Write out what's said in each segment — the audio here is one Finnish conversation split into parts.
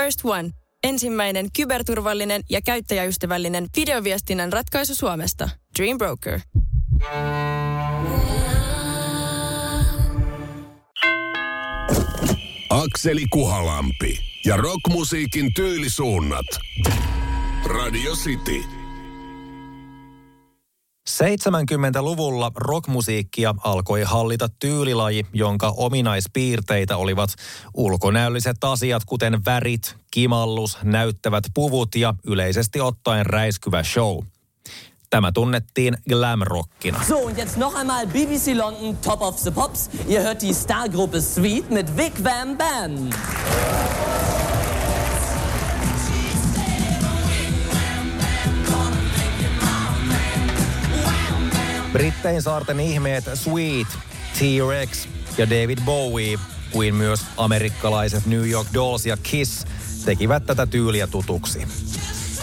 First One. Ensimmäinen kyberturvallinen ja käyttäjäystävällinen videoviestinnän ratkaisu Suomesta. Dream Broker. Akseli Kuhalampi ja rockmusiikin tyylisuunnat. Radio City. 70-luvulla rockmusiikkia alkoi hallita tyylilaji, jonka ominaispiirteitä olivat ulkonäölliset asiat, kuten värit, kimallus, näyttävät puvut ja yleisesti ottaen räiskyvä show. Tämä tunnettiin glamrockina. So, und jetzt noch einmal BBC London Top of the Pops. Ihr hört die Stargruppe Sweet mit Vic Van Bam. Brittein saarten ihmeet Sweet, T-Rex ja David Bowie, kuin myös amerikkalaiset New York Dolls ja Kiss tekivät tätä tyyliä tutuksi.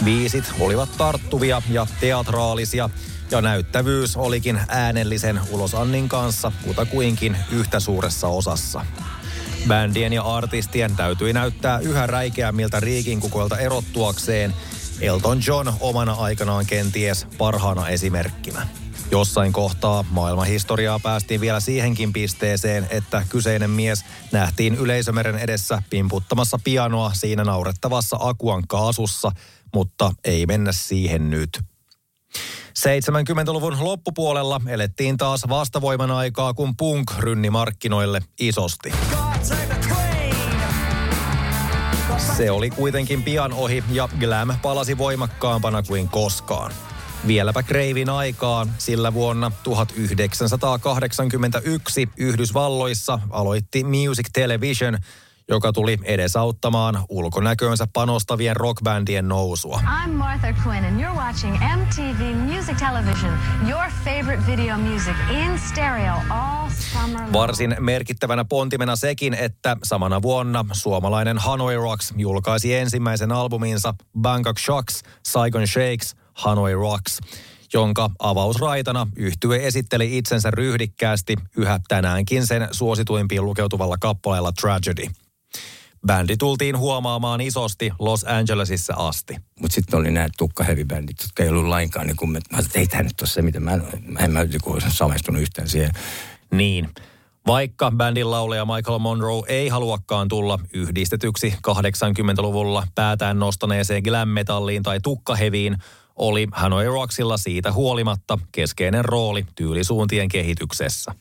Viisit olivat tarttuvia ja teatraalisia, ja näyttävyys olikin äänellisen ulosannin kanssa kutakuinkin yhtä suuressa osassa. Bändien ja artistien täytyi näyttää yhä räikeämmiltä riikinkukoilta erottuakseen, Elton John omana aikanaan kenties parhaana esimerkkinä. Jossain kohtaa maailmanhistoriaa päästiin vielä siihenkin pisteeseen, että kyseinen mies nähtiin yleisömeren edessä pimputtamassa pianoa siinä naurettavassa akuan kaasussa, mutta ei mennä siihen nyt. 70-luvun loppupuolella elettiin taas vastavoiman aikaa, kun punk rynni markkinoille isosti. Se oli kuitenkin pian ohi ja glam palasi voimakkaampana kuin koskaan. Vieläpä kreivin aikaan, sillä vuonna 1981 Yhdysvalloissa aloitti Music Television, joka tuli edesauttamaan ulkonäköönsä panostavien rockbändien nousua. I'm Martha Quinn and you're watching MTV Music Television, your favorite video music in stereo all summer long. Varsin merkittävänä pontimena sekin, että samana vuonna suomalainen Hanoi Rocks julkaisi ensimmäisen albuminsa Bangkok Shocks, Saigon Shakes, Hanoi Rocks, jonka avausraitana yhtye esitteli itsensä ryhdikkäästi yhä tänäänkin sen suosituimpiin lukeutuvalla kappaleella Tragedy. Bändi tultiin huomaamaan isosti Los Angelesissa asti. Mutta sitten oli nämä tukkaheavy-bändit, jotka ei ollut lainkaan, niin kun mä, mä ajattelin, että ei tämä nyt ole se, mitä mä, mä en mä joku samaistunut yhtään siihen. Niin. Vaikka bändin laulaja Michael Monroe ei haluakaan tulla yhdistetyksi 80-luvulla päätään nostaneeseen glam metalliin tai tukkaheviin, oli Hanoi Rocksilla siitä huolimatta keskeinen rooli tyylisuuntien kehityksessä.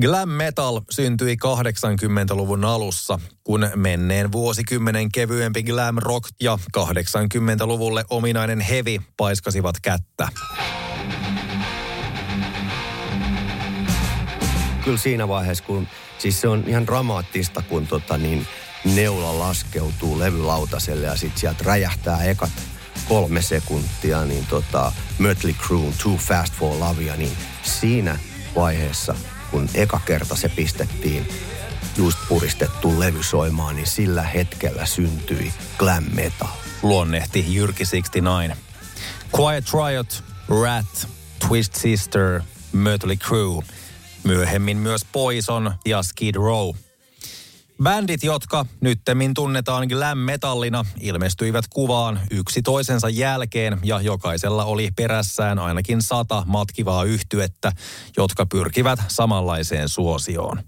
Glam metal syntyi 80-luvun alussa, kun menneen vuosikymmenen kevyempi glam rock ja 80-luvulle ominainen heavy paiskasivat kättä. Kyllä siinä vaiheessa, kun siis se on ihan dramaattista, kun tota niin, neula laskeutuu levylautaselle ja sitten sieltä räjähtää ekat kolme sekuntia, niin tota Mötley Crue, Too Fast for Lovea, niin siinä vaiheessa, kun eka kerta se pistettiin just puristettu levy soimaan, niin sillä hetkellä syntyi glam metal. Luonnehti Jyrki 69. Quiet Riot, Rat, Twist Sister, Mötley Crue. Myöhemmin myös Poison ja Skid Row. Bändit, jotka nyttemmin tunnetaan glam-metallina, ilmestyivät kuvaan yksi toisensa jälkeen ja jokaisella oli perässään ainakin sata matkivaa yhtyettä, jotka pyrkivät samanlaiseen suosioon.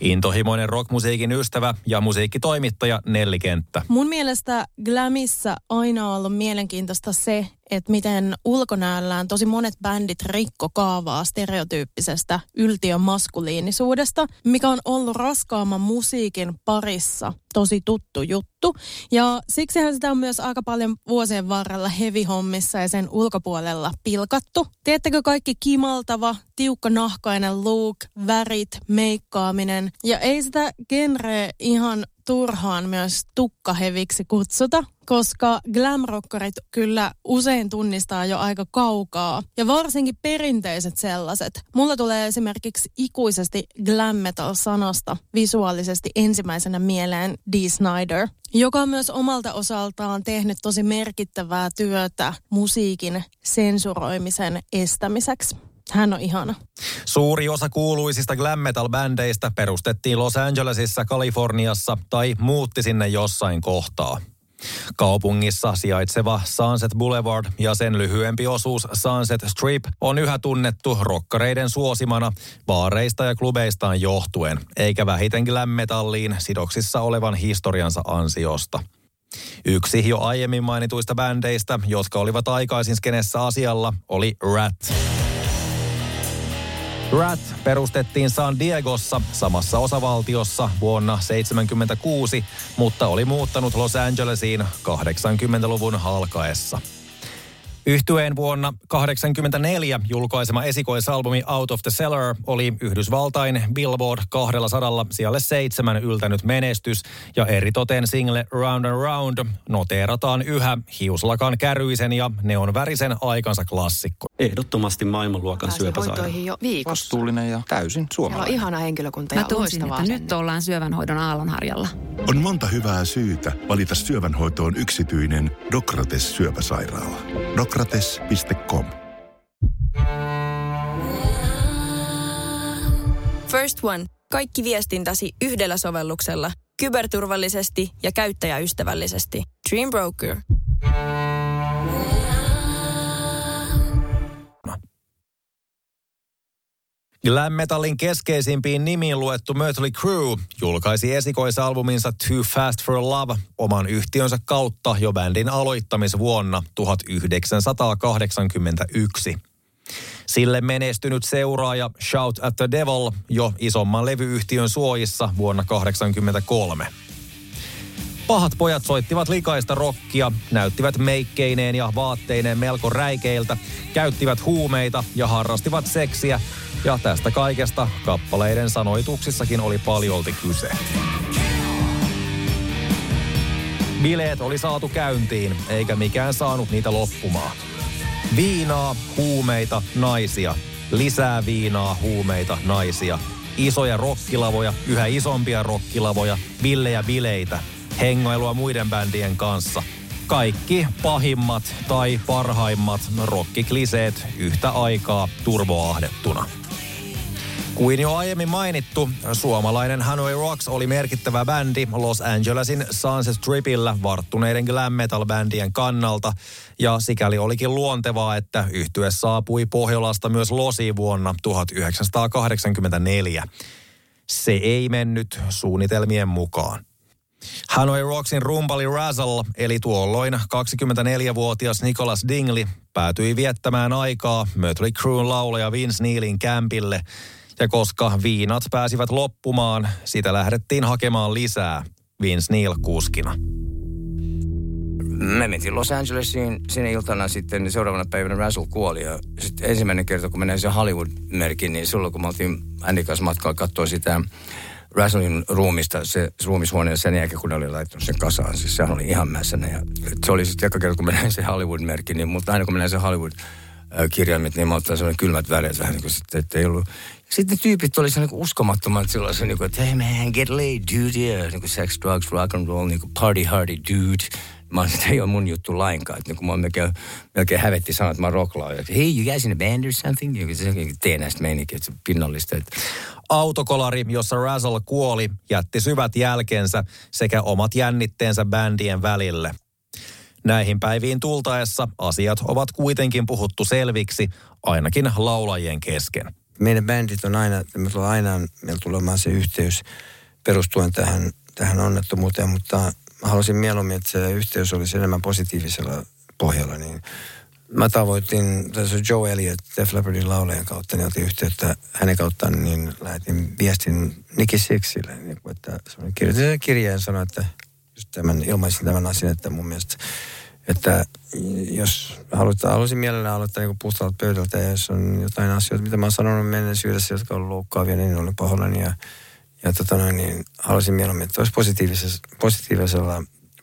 Intohimoinen rockmusiikin ystävä ja musiikkitoimittaja Nelli Kenttä. Mun mielestä Glamissa aina on ollut mielenkiintoista se, että miten ulkonäöllään tosi monet bändit rikko kaavaa stereotyyppisestä yltiön maskuliinisuudesta, mikä on ollut raskaamman musiikin parissa tosi tuttu juttu. Ja siksihän sitä on myös aika paljon vuosien varrella heavy-hommissa ja sen ulkopuolella pilkattu. Teettekö kaikki kimaltava, tiukka nahkainen look, värit, meikkaaminen ja ei sitä genreä ihan turhaan myös tukkaheviksi kutsuta, koska glamrockerit kyllä usein tunnistaa jo aika kaukaa. Ja varsinkin perinteiset sellaiset. Mulla tulee esimerkiksi ikuisesti glam metal-sanasta visuaalisesti ensimmäisenä mieleen Dee Snyder, joka on myös omalta osaltaan tehnyt tosi merkittävää työtä musiikin sensuroimisen estämiseksi. Hän on ihana. Suuri osa kuuluisista glam metal-bändeistä perustettiin Los Angelesissa, Kaliforniassa tai muutti sinne jossain kohtaa. Kaupungissa sijaitseva Sunset Boulevard ja sen lyhyempi osuus Sunset Strip on yhä tunnettu rokkareiden suosimana baareista ja klubeistaan johtuen, eikä vähiten glam metalliin sidoksissa olevan historiansa ansiosta. Yksi jo aiemmin mainituista bändeistä, jotka olivat aikaisin skenessä asialla, oli Rat. Rat perustettiin San Diegossa samassa osavaltiossa vuonna 1976, mutta oli muuttanut Los Angelesiin 80-luvun alkaessa. Yhtyeen vuonna 1984 julkaisema esikoisalbumi Out of the Cellar oli Yhdysvaltain Billboard 200 sijalle seitsemän yltänyt menestys ja eritoten single Round and Round noteerataan yhä hiuslakan käryisen ja neonvärisen aikansa klassikko. Ehdottomasti maailmanluokan syöpäsairaala. jo viikossa. Vastuullinen ja täysin Siellä on suomalainen. ihana henkilökunta Mä ja tunsin, loistavaa että nyt asennetta. ollaan syövänhoidon aallonharjalla. On monta hyvää syytä valita syövänhoitoon yksityinen Dokrates syöpäsairaala. Dokrates.com First One. Kaikki viestintäsi yhdellä sovelluksella. Kyberturvallisesti ja käyttäjäystävällisesti. Dream Broker. Glam Metalin keskeisimpiin nimiin luettu Mötley Crue julkaisi esikoisalbuminsa Too Fast for Love oman yhtiönsä kautta jo bändin aloittamisvuonna 1981. Sille menestynyt seuraaja Shout at the Devil jo isomman levyyhtiön suojissa vuonna 1983. Pahat pojat soittivat likaista rokkia, näyttivät meikkeineen ja vaatteineen melko räikeiltä, käyttivät huumeita ja harrastivat seksiä, ja tästä kaikesta kappaleiden sanoituksissakin oli paljolti kyse. Bileet oli saatu käyntiin, eikä mikään saanut niitä loppumaan. Viinaa, huumeita, naisia. Lisää viinaa, huumeita, naisia. Isoja rokkilavoja, yhä isompia rokkilavoja, villejä bileitä. Hengailua muiden bändien kanssa. Kaikki pahimmat tai parhaimmat rokkikliseet yhtä aikaa turboahdettuna. Kuin jo aiemmin mainittu, suomalainen Hanoi Rocks oli merkittävä bändi Los Angelesin Sunset Stripillä varttuneiden glam metal-bändien kannalta, ja sikäli olikin luontevaa, että yhtye saapui Pohjolasta myös Losiin vuonna 1984. Se ei mennyt suunnitelmien mukaan. Hanoi Rocksin rumpali Razzle, eli tuolloin 24-vuotias Nicholas Dingley, päätyi viettämään aikaa Mötley Cruen laulaja Vince Neilin kämpille. Ja koska viinat pääsivät loppumaan, sitä lähdettiin hakemaan lisää Vince Neil kuskina. Me mentiin Los Angelesiin sinne iltana sitten, seuraavana päivänä Razzle kuoli. Ja sitten ensimmäinen kerta, kun mä näin sen Hollywood-merkin, niin silloin kun me oltiin Andy kanssa matkalla katsoa sitä Razzlein ruumista, se ruumishuoneen sen jälkeen, kun ne oli laittanut sen kasaan. Siis sehän oli ihan mässänä. Ja se oli sitten joka kerta, kun mä sen Hollywood-merkin, niin, mutta aina kun mä näin sen Hollywood-kirjaimet, niin mä ottaa sellainen kylmät väreet vähän niin kuin sitten, että ei ollut. Sitten ne tyypit oli niin uskomattomat sellaisen, niin kuin, että hey man, get laid, dude, yeah. Niin kuin sex, drugs, rock and roll, niin kuin party hardy, dude. Mä olin, että ei ole mun juttu lainkaan. Että niin kuin mä melkein, melkein hävetti sanoa, että mä oon rocklaaja. Että hey, you guys in a band or something? Joku se tee näistä meininkiä, että se pinnallista. Että Autokolari, jossa Razzle kuoli, jätti syvät jälkensä sekä omat jännitteensä bändien välille. Näihin päiviin tultaessa asiat ovat kuitenkin puhuttu selviksi, ainakin laulajien kesken. meidän bändit on aina, me tulee aina, meillä tulee se yhteys perustuen tähän, tähän onnettomuuteen, mutta mä haluaisin mieluummin, että se yhteys olisi enemmän positiivisella pohjalla, niin mä tavoitin, tässä Joe Elliott, Def Leppardin laulajan kautta, niin otin yhteyttä hänen kauttaan, niin lähetin viestin Nicky Sixille, niin kuin, että se kirjoitin sen kirjeen ja sanoi, että tämän, ilmaisin tämän asian, että mun mielestä että jos halutaan, haluaisin mielellään aloittaa niin puhtaalta pöydältä ja jos on jotain asioita, mitä mä oon sanonut menneisyydessä, jotka on loukkaavia, niin olen pahoillani ja, ja tota niin haluaisin mieluummin, että olisi positiivisella, positiivisella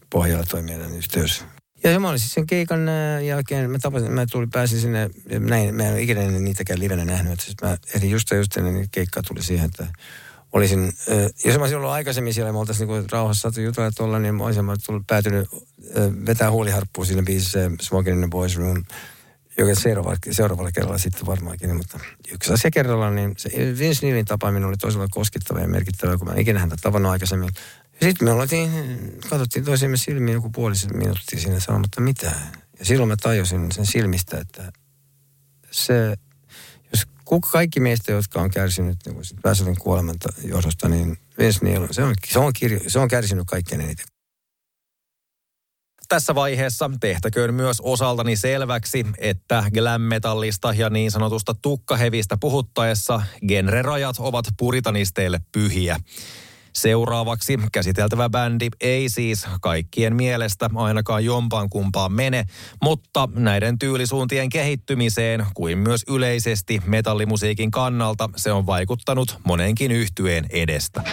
pohjalla toimia tämän yhteys. Ja mä olin siis sen keikan jälkeen, mä tapasin, mä tulin, pääsin sinne, näin, mä en ole ikinä niitäkään livenä nähnyt, että siis mä eli just just ennen niin keikka tuli siihen, että olisin, äh, jos mä olisin ollut aikaisemmin siellä, me oltaisiin niinku rauhassa saatu jutella tuolla, niin mä olisin tullut, päätynyt äh, vetää huuliharppua siinä biisissä Smoking in the Boys Room. joka seuraavalla, seuraavalla kerralla sitten varmaankin. Mutta yksi asia kerrallaan, niin se Vince Neilin tapaaminen oli toisella koskettava ja merkittävä, kun mä ikinä häntä tavannut aikaisemmin. Ja sitten me oltiin, katsottiin toisiamme silmiin joku puolisen minuuttia siinä sanomatta mitään. Ja silloin mä tajusin sen silmistä, että se, kuka kaikki meistä, jotka on kärsinyt niin Väsälin kuoleman johdosta, niin Vince Neil, se on, se on, kirjo, se on kärsinyt kaikkein eniten tässä vaiheessa tehtäköön myös osaltani selväksi, että glam-metallista ja niin sanotusta tukkahevistä puhuttaessa genrerajat ovat puritanisteille pyhiä. Seuraavaksi käsiteltävä bändi ei siis kaikkien mielestä ainakaan jompaan kumpaan mene, mutta näiden tyylisuuntien kehittymiseen kuin myös yleisesti metallimusiikin kannalta se on vaikuttanut monenkin yhtyeen edestä.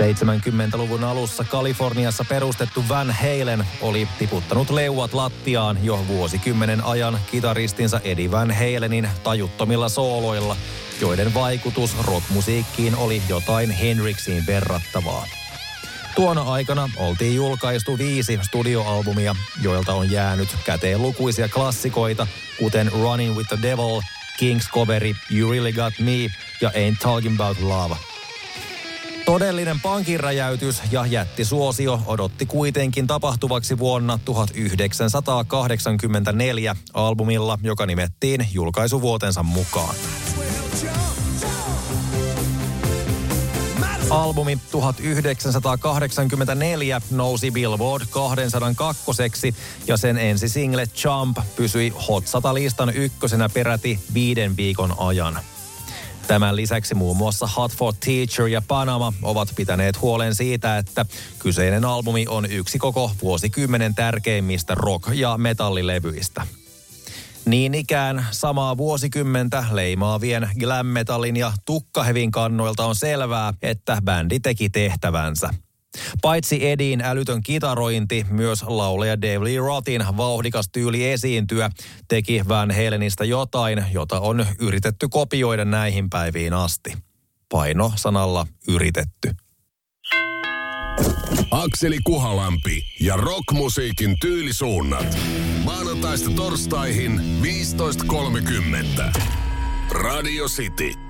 70-luvun alussa Kaliforniassa perustettu Van Halen oli tiputtanut leuat lattiaan jo vuosikymmenen ajan kitaristinsa Eddie Van Halenin tajuttomilla sooloilla, joiden vaikutus rockmusiikkiin oli jotain Hendrixiin verrattavaa. Tuona aikana oltiin julkaistu viisi studioalbumia, joilta on jäänyt käteen lukuisia klassikoita, kuten Running with the Devil, King's Coveri, You Really Got Me ja Ain't Talking About Love – Todellinen pankinräjäytys ja jättisuosio odotti kuitenkin tapahtuvaksi vuonna 1984 albumilla, joka nimettiin julkaisuvuotensa mukaan. Albumi 1984 nousi Billboard 202 ja sen ensi single Jump pysyi Hot 100-listan ykkösenä peräti viiden viikon ajan. Tämän lisäksi muun muassa Hot for Teacher ja Panama ovat pitäneet huolen siitä, että kyseinen albumi on yksi koko vuosikymmenen tärkeimmistä rock- ja metallilevyistä. Niin ikään samaa vuosikymmentä leimaavien glam metallin ja tukkahevin kannoilta on selvää, että bändi teki tehtävänsä – Paitsi Edin älytön kitarointi, myös laulaja Dave Lee Rothin vauhdikas tyyli esiintyä teki Van Halenista jotain, jota on yritetty kopioida näihin päiviin asti. Paino sanalla yritetty. Akseli Kuhalampi ja rockmusiikin tyylisuunnat. Maanantaista torstaihin 15.30. Radio City.